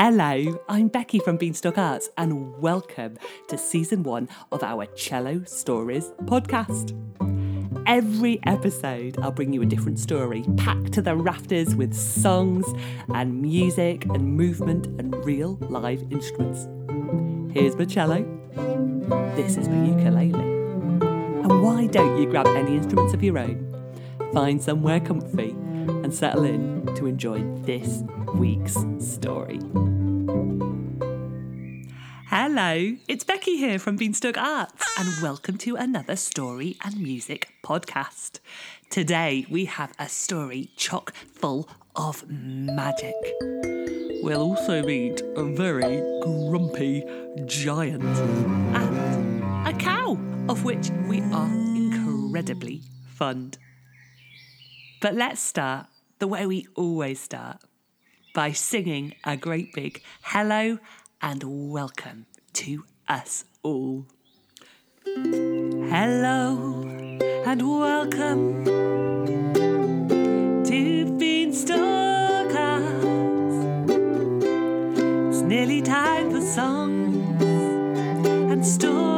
Hello, I'm Becky from Beanstalk Arts, and welcome to season one of our Cello Stories podcast. Every episode, I'll bring you a different story, packed to the rafters with songs and music and movement and real live instruments. Here's my cello. This is my ukulele. And why don't you grab any instruments of your own, find somewhere comfy, and settle in to enjoy this week's story? Hello, it's Becky here from Beanstalk Arts, and welcome to another story and music podcast. Today we have a story chock full of magic. We'll also meet a very grumpy giant and a cow, of which we are incredibly fond. But let's start the way we always start by singing a great big hello and welcome to us all. Hello and welcome to Beanstalk Arts. It's nearly time for songs and stories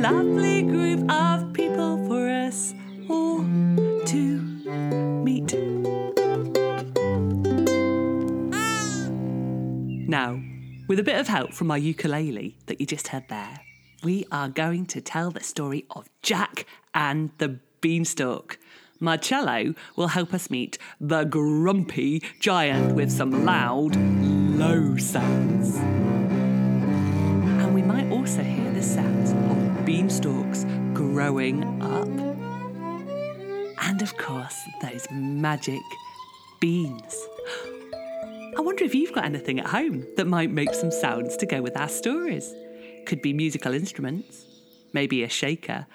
lovely group of people for us all to meet. Now, with a bit of help from our ukulele that you just heard there, we are going to tell the story of Jack and the Beanstalk. Marcello will help us meet the grumpy giant with some loud, low sounds. And we might also hear the sounds of beanstalks growing up. And of course, those magic beans. I wonder if you've got anything at home that might make some sounds to go with our stories. Could be musical instruments, maybe a shaker,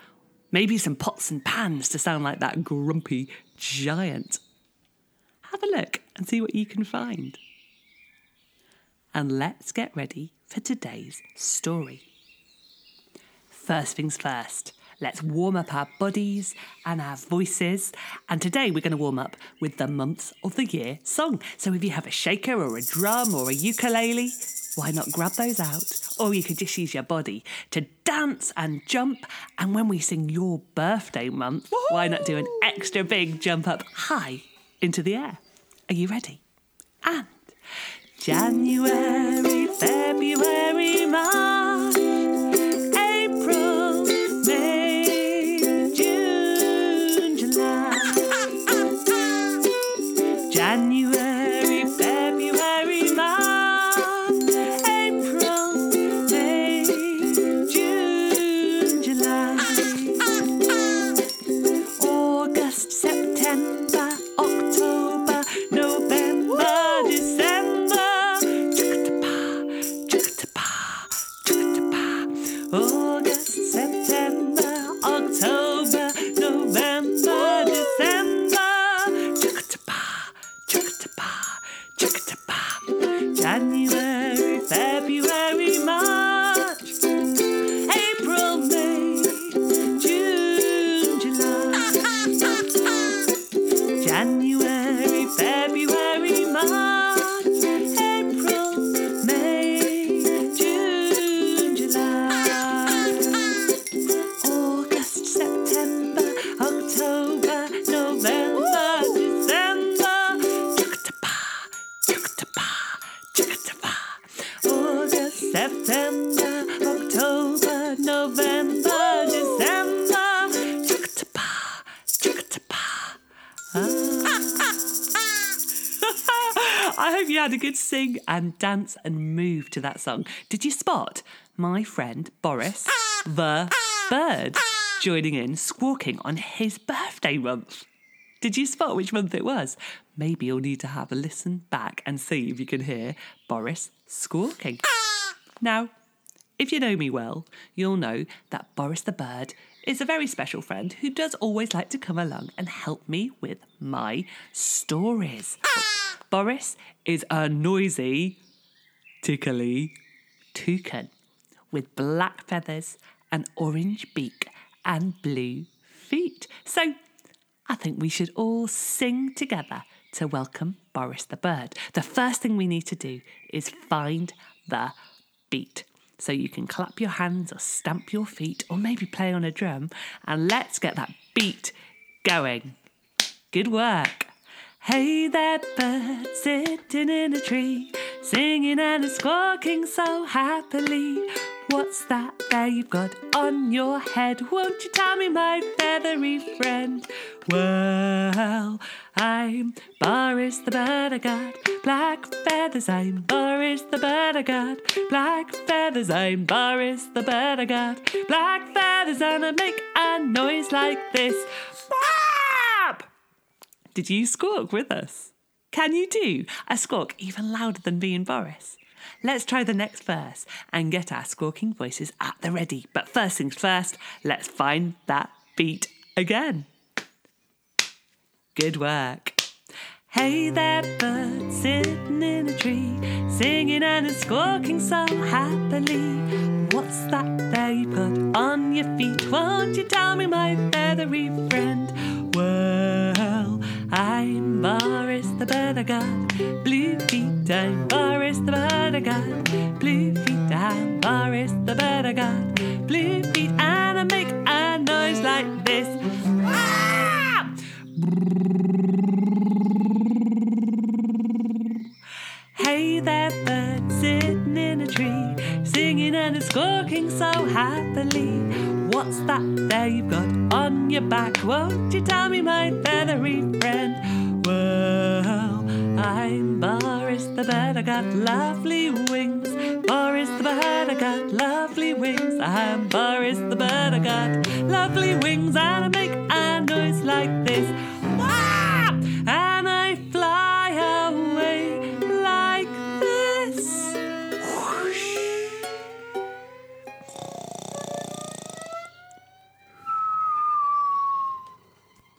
maybe some pots and pans to sound like that grumpy giant. Have a look and see what you can find. And let's get ready for today's story. First things first, let's warm up our bodies and our voices. And today we're going to warm up with the months of the year song. So if you have a shaker or a drum or a ukulele, why not grab those out? Or you could just use your body to dance and jump. And when we sing your birthday month, why not do an extra big jump up high into the air? Are you ready? And January, February, March. And dance and move to that song. Did you spot my friend Boris the bird joining in, squawking on his birthday month? Did you spot which month it was? Maybe you'll need to have a listen back and see if you can hear Boris squawking. Now, if you know me well, you'll know that Boris the bird is a very special friend who does always like to come along and help me with my stories. Boris is a noisy, tickly toucan with black feathers, an orange beak, and blue feet. So I think we should all sing together to welcome Boris the bird. The first thing we need to do is find the beat. So you can clap your hands or stamp your feet or maybe play on a drum and let's get that beat going. Good work. Hey there, bird sitting in a tree, singing and squawking so happily. What's that there you've got on your head? Won't you tell me, my feathery friend? Well, I'm Boris the bird I got black feathers. I'm Boris the bird I got black feathers. I'm Boris the bird I got black feathers, and I make a noise like this. Did you squawk with us? Can you do a squawk even louder than me and Boris? Let's try the next verse and get our squawking voices at the ready. But first things first, let's find that beat again. Good work. Hey there, bird sitting in a tree, singing and squawking so happily. What's that there you've got on your feet? Won't you tell me, my feathery friend? I'm Boris the bird I got blue feet. I'm Boris the bird I got blue feet. I'm Boris the bird I got blue feet, and I make a noise like this. Ah! Hey there, bird sitting in a tree, singing and squawking so happily. What's that there you've got on your back? Won't you tell me, my feathery friend? Well, I'm Boris the bird, I got lovely wings. Boris the bird, I got lovely wings. I'm Boris the bird, I got lovely wings, and I make a noise like this.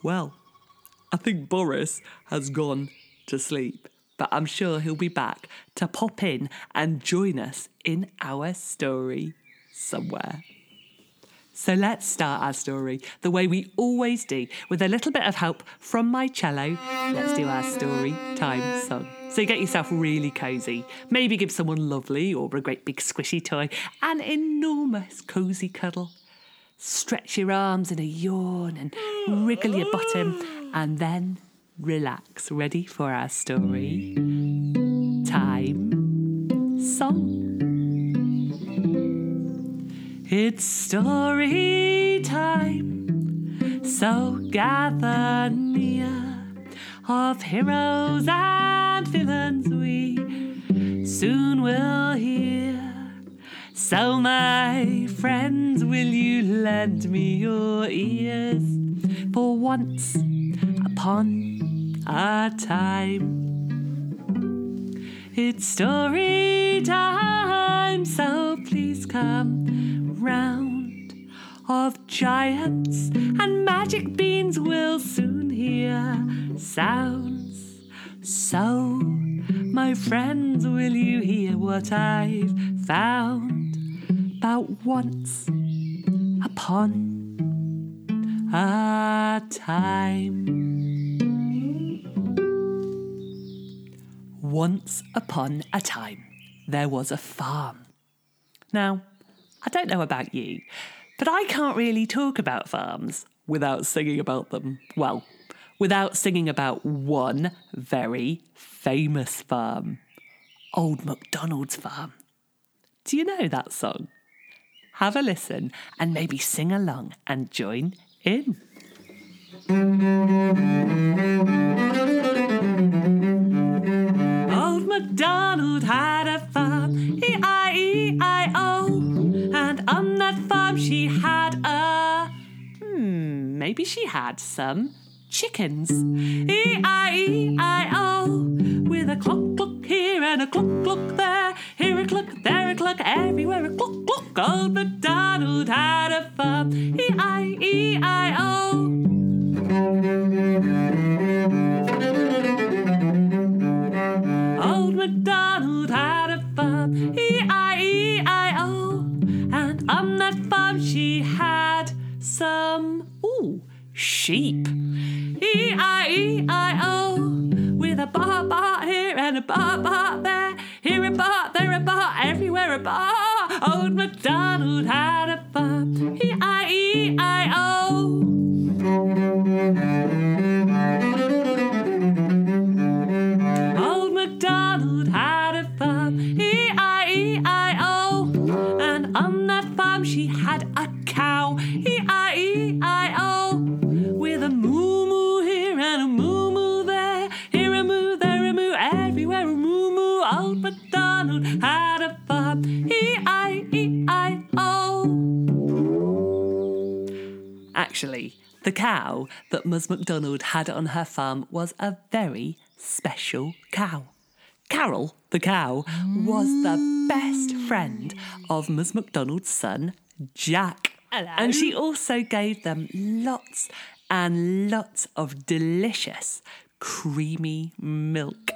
Well, I think Boris has gone to sleep, but I'm sure he'll be back to pop in and join us in our story somewhere. So let's start our story the way we always do, with a little bit of help from my cello. Let's do our story time song. So get yourself really cosy. Maybe give someone lovely or a great big squishy toy an enormous cozy cuddle. Stretch your arms in a yawn and wriggle your bottom, and then relax. Ready for our story time song. It's story time, so gather near. Of heroes and villains we soon will hear. So, my friends, will you lend me your ears? For once upon a time, it's story time, so please come round. Of giants and magic beans we'll soon hear sounds. So, my friends, will you hear what I've found? About once upon a time. Once upon a time, there was a farm. Now, I don't know about you, but I can't really talk about farms without singing about them. Well, without singing about one very famous farm Old MacDonald's Farm. Do you know that song? Have a listen and maybe sing along and join in. Old MacDonald had a farm, E-I-E-I-O. And on that farm she had a... Hmm, maybe she had some chickens. E-I-E-I-O. With a cluck here and a cluck cluck there. Here a cluck, there a cluck, everywhere a cluck cluck. Old MacDonald had a farm. E-I-E-I-O. Old MacDonald had a farm, E-I-E-I-O. And on that farm she had some, ooh, sheep. E-I-E-I-O. With a bar here and a bar bar there. Here a bar, there a bar, everywhere a bar. Old MacDonald had a the cow that Ms. MacDonald had on her farm was a very special cow. Carol, the cow, was the best friend of Ms. MacDonald's son, Jack. And she also gave them lots and lots of delicious, creamy milk.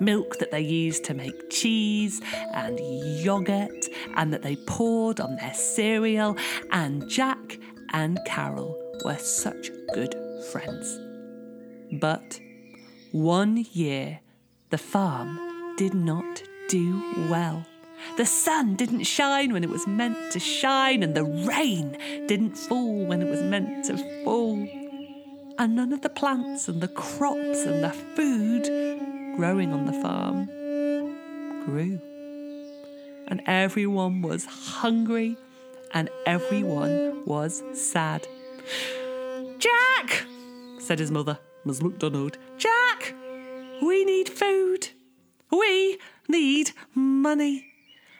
Milk that they used to make cheese and yogurt, and that they poured on their cereal. And Jack and Carol were such good friends. But one year, the farm did not do well. The sun didn't shine when it was meant to shine, and the rain didn't fall when it was meant to fall. And none of the plants and the crops and the food growing on the farm grew. And everyone was hungry and everyone was sad. Jack, said his mother, Miss MacDonald. Jack, we need food. We need money.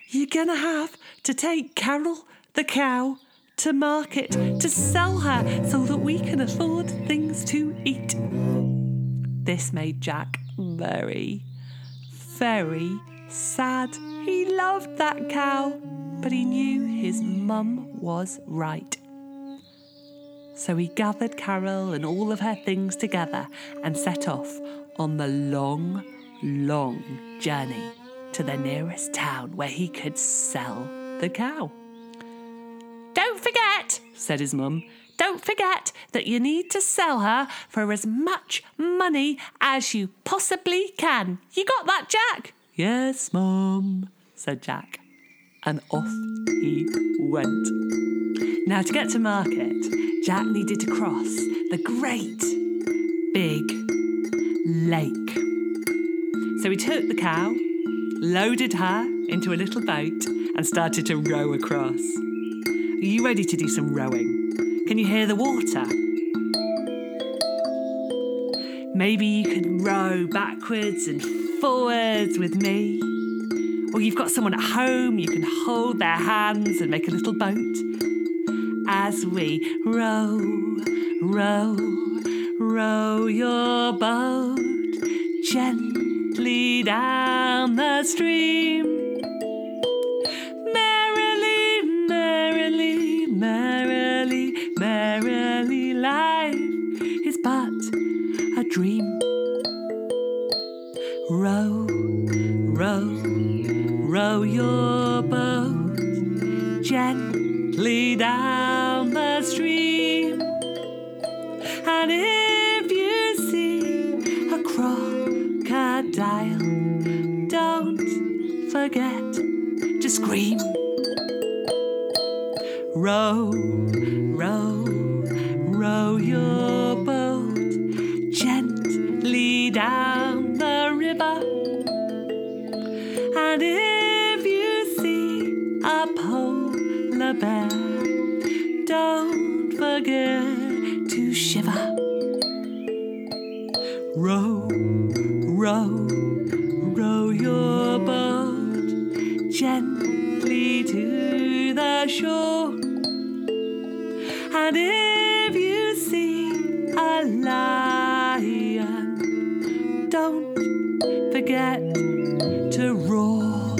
You're gonna have to take Carol the cow to market to sell her so that we can afford things to eat. This made Jack very, very sad. He loved that cow, but he knew his mum was right. So he gathered Carol and all of her things together and set off on the long, long journey to the nearest town where he could sell the cow. Don't forget, said his mum, don't forget that you need to sell her for as much money as you possibly can. You got that, Jack? Yes, mum, said Jack. And off he went. Now, to get to market, Jack needed to cross the great big lake. So he took the cow, loaded her into a little boat, and started to row across. Are you ready to do some rowing? Can you hear the water? Maybe you can row backwards and forwards with me. Or you've got someone at home, you can hold their hands and make a little boat. As we row, row, row your boat gently down the stream. Merrily, merrily, merrily, merrily, life is but a dream. Row, row, row your boat gently down forget to scream. Row, row, row And if you see a lion, don't forget to roar.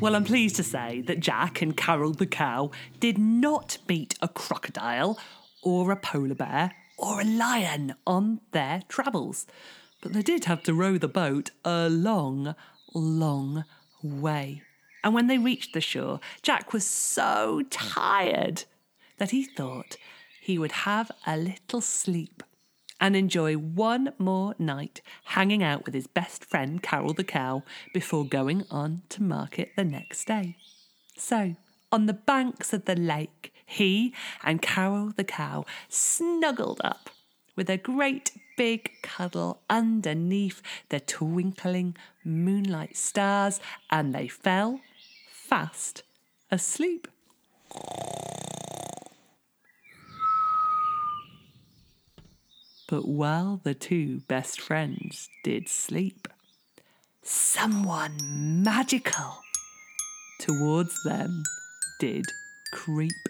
Well, I'm pleased to say that Jack and Carol the cow did not meet a crocodile or a polar bear or a lion on their travels, but they did have to row the boat a long, long way. And when they reached the shore, Jack was so tired that he thought he would have a little sleep and enjoy one more night hanging out with his best friend Carol the cow before going on to market the next day. So, on the banks of the lake, he and Carol the cow snuggled up with a great big cuddle underneath the twinkling moonlight stars, and they fell fast asleep. But while the two best friends did sleep, someone magical towards them did creep.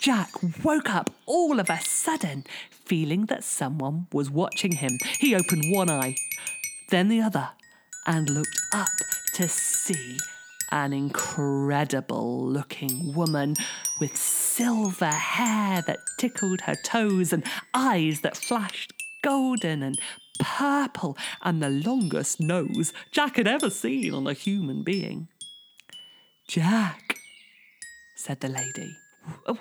Jack woke up all of a sudden, feeling that someone was watching him. He opened one eye, then the other, and looked up to see an incredible looking woman with silver hair that tickled her toes and eyes that flashed golden and purple and the longest nose Jack had ever seen on a human being. Jack, said the lady.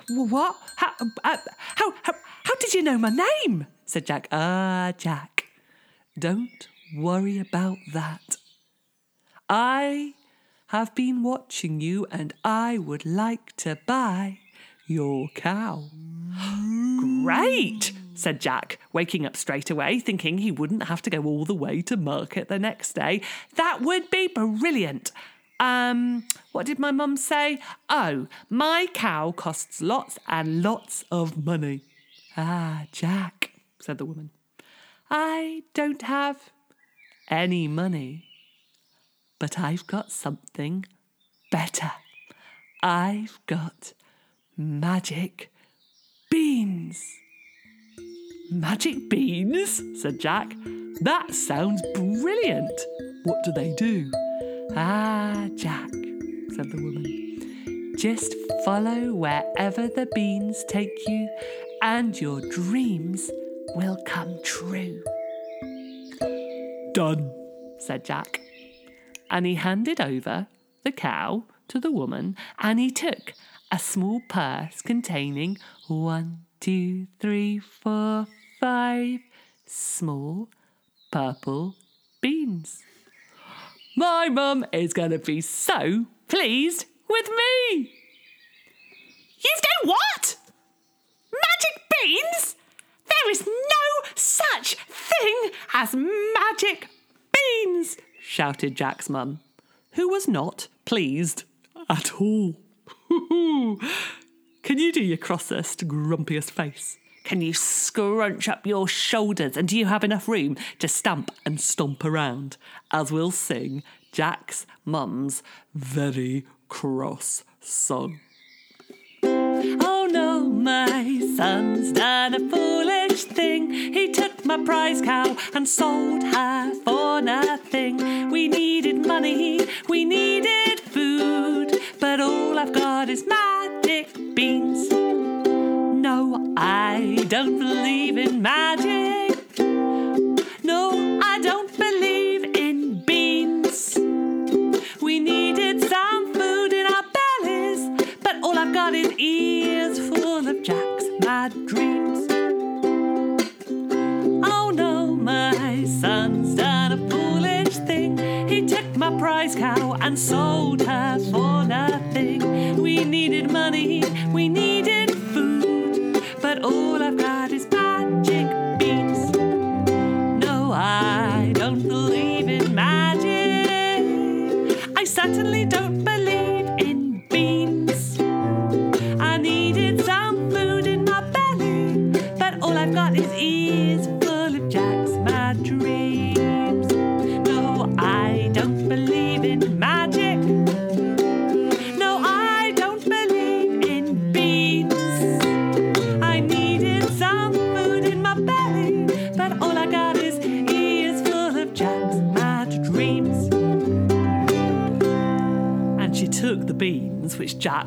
What? How, uh, how, how, how did you know my name? said Jack. Ah, Jack, don't worry about that. I have been watching you and I would like to buy your cow. Great, said Jack, waking up straight away, thinking he wouldn't have to go all the way to market the next day. That would be brilliant. Um, what did my mum say? Oh, my cow costs lots and lots of money. Ah, Jack, said the woman. I don't have any money. But I've got something better. I've got magic beans. Magic beans? said Jack. That sounds brilliant. What do they do? Ah, Jack, said the woman. Just follow wherever the beans take you, and your dreams will come true. Done, said Jack and he handed over the cow to the woman and he took a small purse containing one, two, three, four, five small purple beans. My mum is going to be so pleased with me. You've done what? Magic beans? There is no such thing as magic beans, shouted Jack's mum, who was not pleased at all. Can you do your crossest, grumpiest face? Can you scrunch up your shoulders? And do you have enough room to stamp and stomp around as we'll sing Jack's mum's very cross song? Oh no, my son's done a foolish thing. He took my prize cow and sold her for nothing. We needed money, we needed food, but all I've got is magic beans. No, I don't believe in magic. No, I don't believe in beans. We needed some food in our bellies, but all I've got is ears full of Jack's mad dreams. Oh no, my son's done a foolish thing. He took my prize cow and sold her for nothing. We needed money, we needed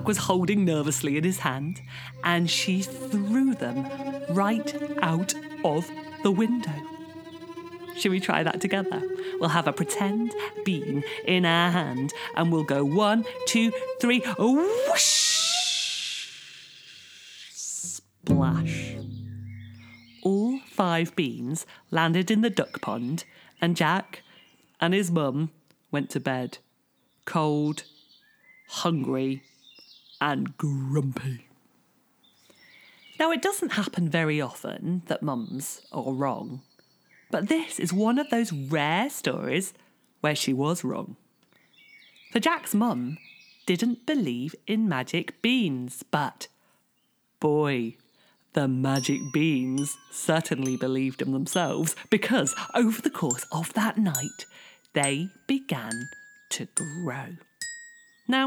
was holding nervously in his hand, and she threw them right out of the window. Should we try that together? We'll have a pretend bean in our hand and we'll go one, two, three, whoosh! Splash. All five beans landed in the duck pond and Jack and his mum went to bed, cold, hungry, and grumpy. Now, it doesn't happen very often that mums are wrong, but this is one of those rare stories where she was wrong. For Jack's mum didn't believe in magic beans, but boy, the magic beans certainly believed in themselves because over the course of that night, they began to grow. Now,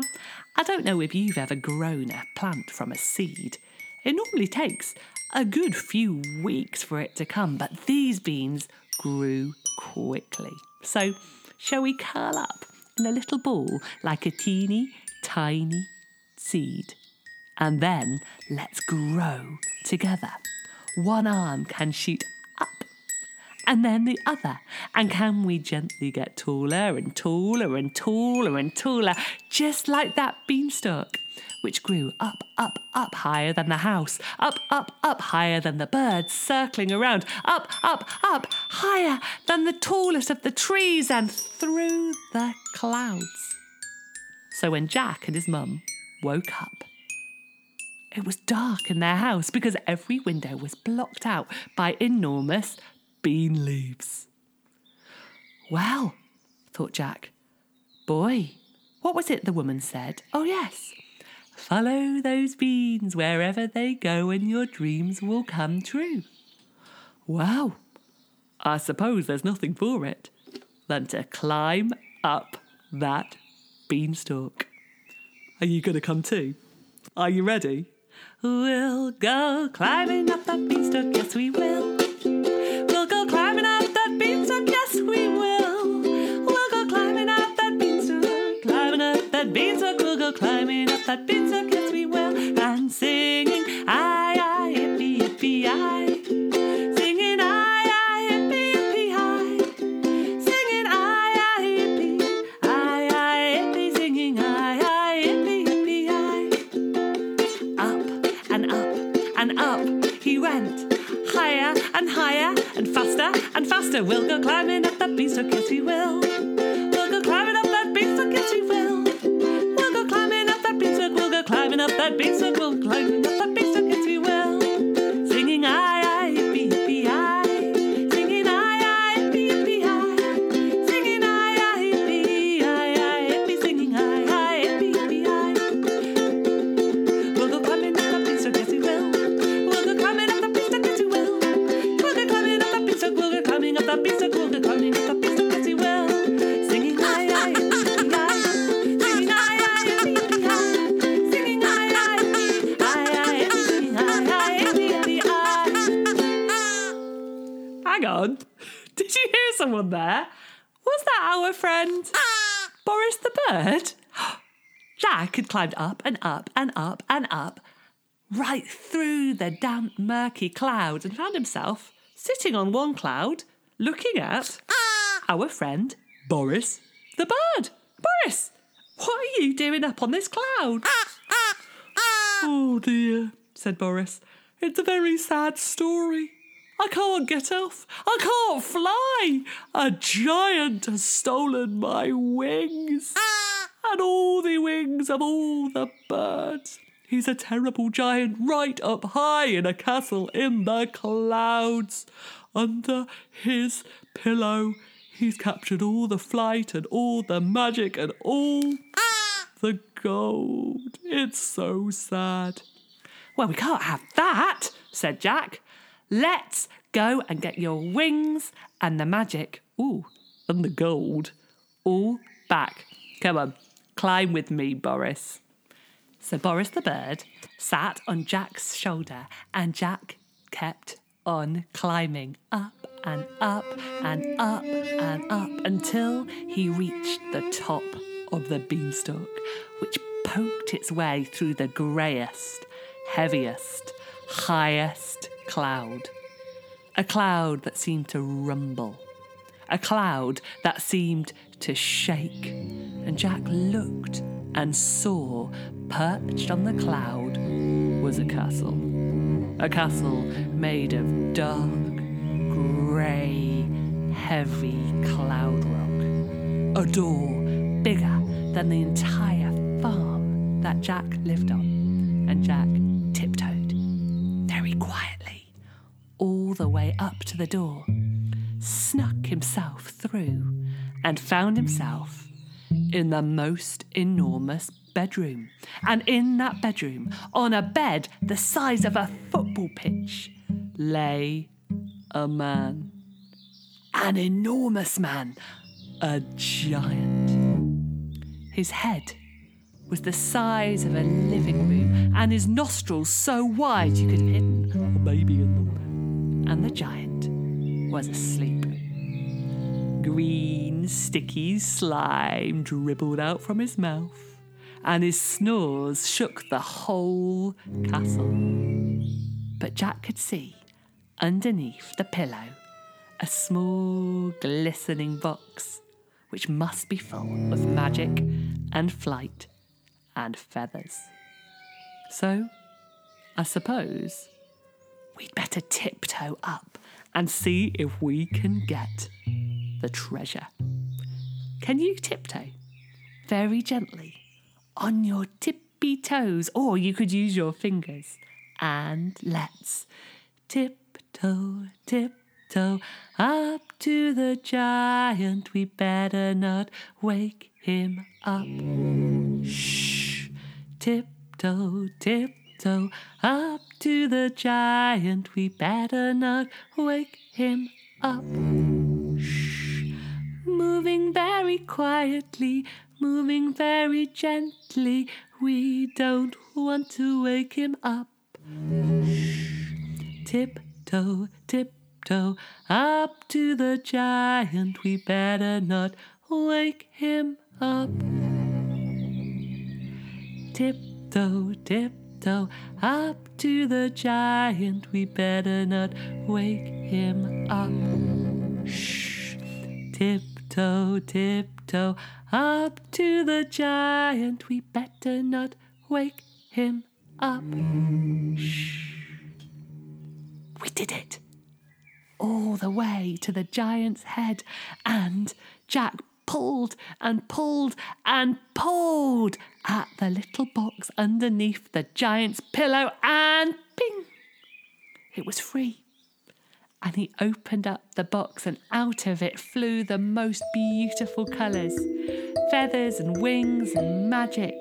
I don't know if you've ever grown a plant from a seed. It normally takes a good few weeks for it to come, but these beans grew quickly. So, shall we curl up in a little ball like a teeny tiny seed? And then let's grow together. One arm can shoot and then the other. And can we gently get taller and taller and taller and taller, just like that beanstalk, which grew up, up, up higher than the house, up, up, up higher than the birds circling around, up, up, up higher than the tallest of the trees and through the clouds. So when Jack and his mum woke up, it was dark in their house because every window was blocked out by enormous bean leaves. Well, thought Jack, boy, what was it the woman said? Oh, yes. Follow those beans wherever they go, and your dreams will come true. Well, I suppose there's nothing for it than to climb up that beanstalk. Are you going to come too? Are you ready? We'll go climbing up that beanstalk, yes, we will. Up that beanstalk, yes, we will. And singing, aye, aye, yippee, yippee, aye. Singing, aye, aye, yippee, yippee, aye. Singing, aye, aye, yippee, aye, aye, yippee, singing, aye, aye, yippee, yippee, aye. Up and up and up he went. Higher and higher and faster and faster. We'll go climbing up that beanstalk, yes we will. Up we'll go climbing up that beanstalk, yes we will. Singing aye, aye, yippee, yippee, aye. Singing aye, aye, yippee, yippee, aye. Singing aye, aye, yippee, aye, aye, yippee, singing aye, aye, yippee, yippee, aye. We'll go climbing up that beanstalk, yes we will. We'll go climbing up that beanstalk, yes we will. We'll go climbing up that beanstalk, we'll go climbing up that beanstalk, we'll go climbing up beanstalk, yes on. Did you hear someone there? Was that our friend ah! Boris the bird? Jack had climbed up and up and up and up, right through the damp, murky clouds, and found himself sitting on one cloud, looking at ah! our friend Boris the bird. Boris, what are you doing up on this cloud? Ah! Oh dear, said Boris. It's a very sad story. I can't get off. I can't fly. A giant has stolen my wings. Ah. And all the wings of all the birds. He's a terrible giant right up high in a castle in the clouds. Under his pillow, he's captured all the flight and all the magic and all ah. the gold. It's so sad. Well, we can't have that, said Jack. Let's go and get your wings and the magic. Ooh, and the gold. all back. Come on, climb with me, Boris. So Boris the bird sat on Jack's shoulder, and Jack kept on climbing up and up and up and up until he reached the top of the beanstalk, which poked its way through the greyest, heaviest, highest cloud. A cloud that seemed to rumble. A cloud that seemed to shake. And Jack looked and saw, perched on the cloud, was a castle. A castle made of dark, grey, heavy cloud rock. A door bigger than the entire farm that Jack lived on. And Jack very quietly all the way up to the door, snuck himself through, and found himself in the most enormous bedroom. And in that bedroom, on a bed the size of a football pitch, lay a man. An enormous man, a giant. His head was the size of a living room, and his nostrils so wide you could have hidden a baby in them. And the giant was asleep. Green, sticky slime dribbled out from his mouth, and his snores shook the whole castle. But Jack could see, underneath the pillow, a small, glistening box, which must be full of magic and flight and feathers. So, I suppose we'd better tiptoe up and see if we can get the treasure. Can you tiptoe very gently on your tippy toes, or you could use your fingers? And let's tiptoe, tiptoe up to the giant. We better not wake him up. Shh, tiptoe, tiptoe tiptoe, up to the giant. We better not wake him up. Shh, moving very quietly, moving very gently. We don't want to wake him up. Shh, tiptoe, tiptoe up to the giant. We better not wake him up. Tiptoe, tiptoe up to the giant. We better not wake him up. Shh. Tiptoe, tiptoe up to the giant. We better not wake him up. Shh. We did it. All the way to the giant's head, and Jack pulled and pulled and pulled at the little box underneath the giant's pillow, and ping! It was free. And he opened up the box, and out of it flew the most beautiful colours feathers and wings and magic.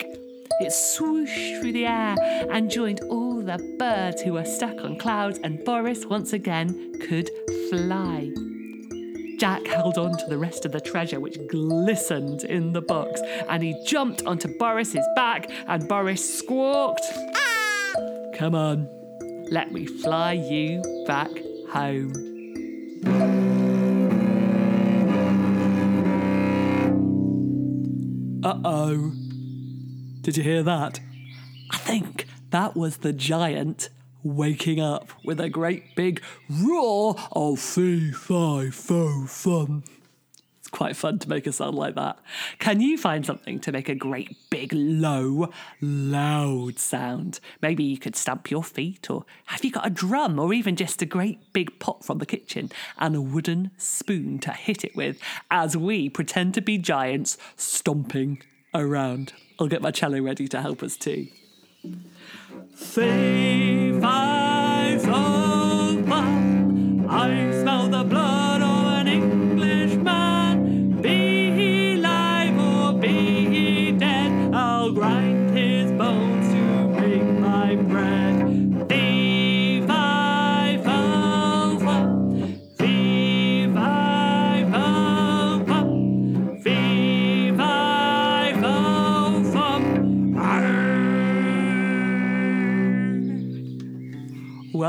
It swooshed through the air and joined all the birds who were stuck on clouds, and Boris once again could fly. Jack held on to the rest of the treasure, which glistened in the box, and he jumped onto Boris's back, and Boris squawked, Come on, let me fly you back home. Uh oh. Did you hear that? I think that was the giant waking up with a great big roar of fee, fi, fo, fun. It's quite fun to make a sound like that. Can you find something to make a great big, low, loud sound? Maybe you could stamp your feet, or have you got a drum, or even just a great big pot from the kitchen and a wooden spoon to hit it with as we pretend to be giants stomping around? I'll get my cello ready to help us too. Fi, fo, fum. I smell the blood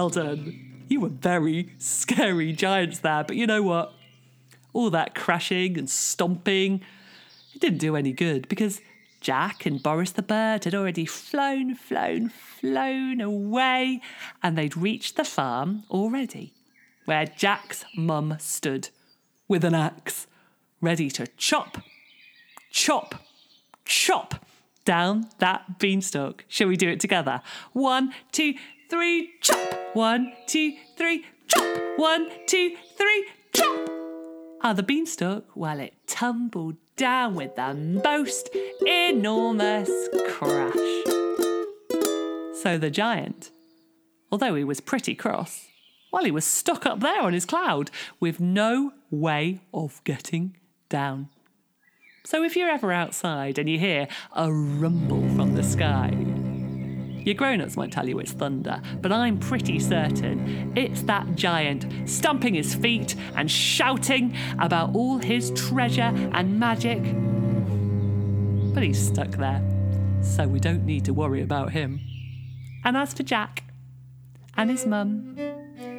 Well done. You were very scary giants there, but you know what? All that crashing and stomping, it didn't do any good because Jack and Boris the bird had already flown, flown, flown away, and they'd reached the farm already, where Jack's mum stood with an axe, ready to chop, chop, chop down that beanstalk. Shall we do it together? One, two, three, chop! One, two, three, chop! One, two, three, chop! Ah, the beanstalk, well, it tumbled down with the most enormous crash. So the giant, although he was pretty cross, well, he was stuck up there on his cloud with no way of getting down. So if you're ever outside and you hear a rumble from the sky, your grown ups might tell you it's thunder, but I'm pretty certain it's that giant stamping his feet and shouting about all his treasure and magic. But he's stuck there, so we don't need to worry about him. And as for Jack and his mum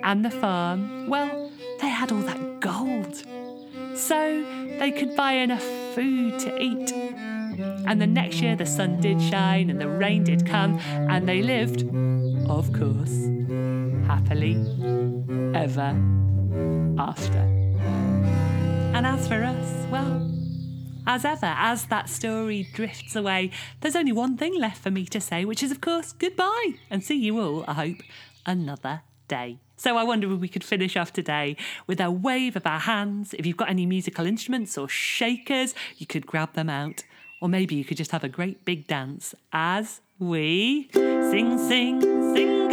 and the farm, well, they had all that gold. So they could buy enough food to eat and the next year the sun did shine and the rain did come, and they lived, of course, happily ever after. And as for us, well, as ever, as that story drifts away, there's only one thing left for me to say, which is, of course, goodbye, and see you all, I hope, another day. So I wonder if we could finish off today with a wave of our hands. If you've got any musical instruments or shakers, you could grab them out. Or maybe you could just have a great big dance as we sing, sing, sing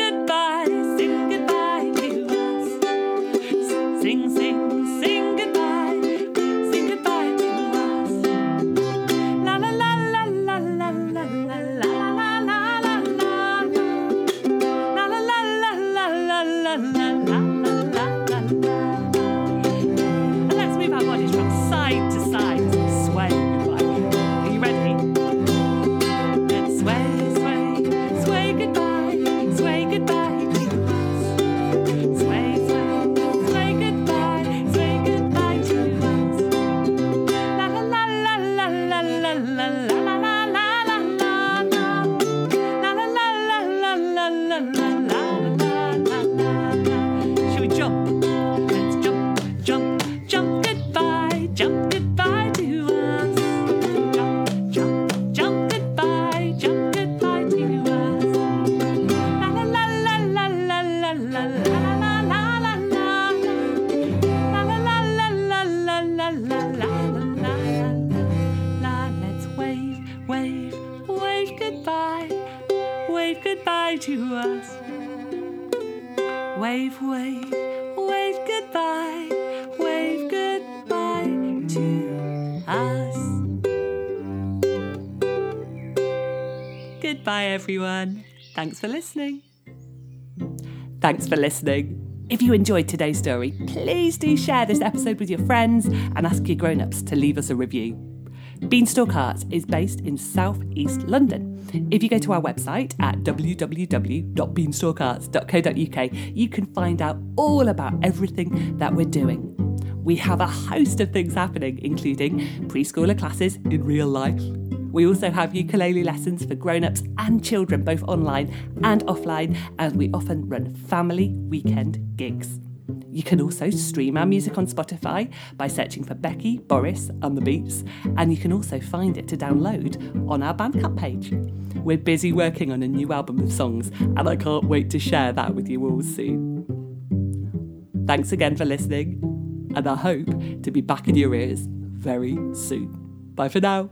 Goodbye, everyone. Thanks for listening. Thanks for listening. If you enjoyed today's story, please do share this episode with your friends and ask your grown ups to leave us a review. Beanstalk Arts is based in South East London. If you go to our website at www.beanstalkarts.co.uk, you can find out all about everything that we're doing. We have a host of things happening, including preschooler classes in real life. We also have ukulele lessons for grown ups and children, both online and offline, and we often run family weekend gigs. You can also stream our music on Spotify by searching for Becky, Boris, and the Beats, and you can also find it to download on our Bandcamp page. We're busy working on a new album of songs, and I can't wait to share that with you all soon. Thanks again for listening, and I hope to be back in your ears very soon. Bye for now.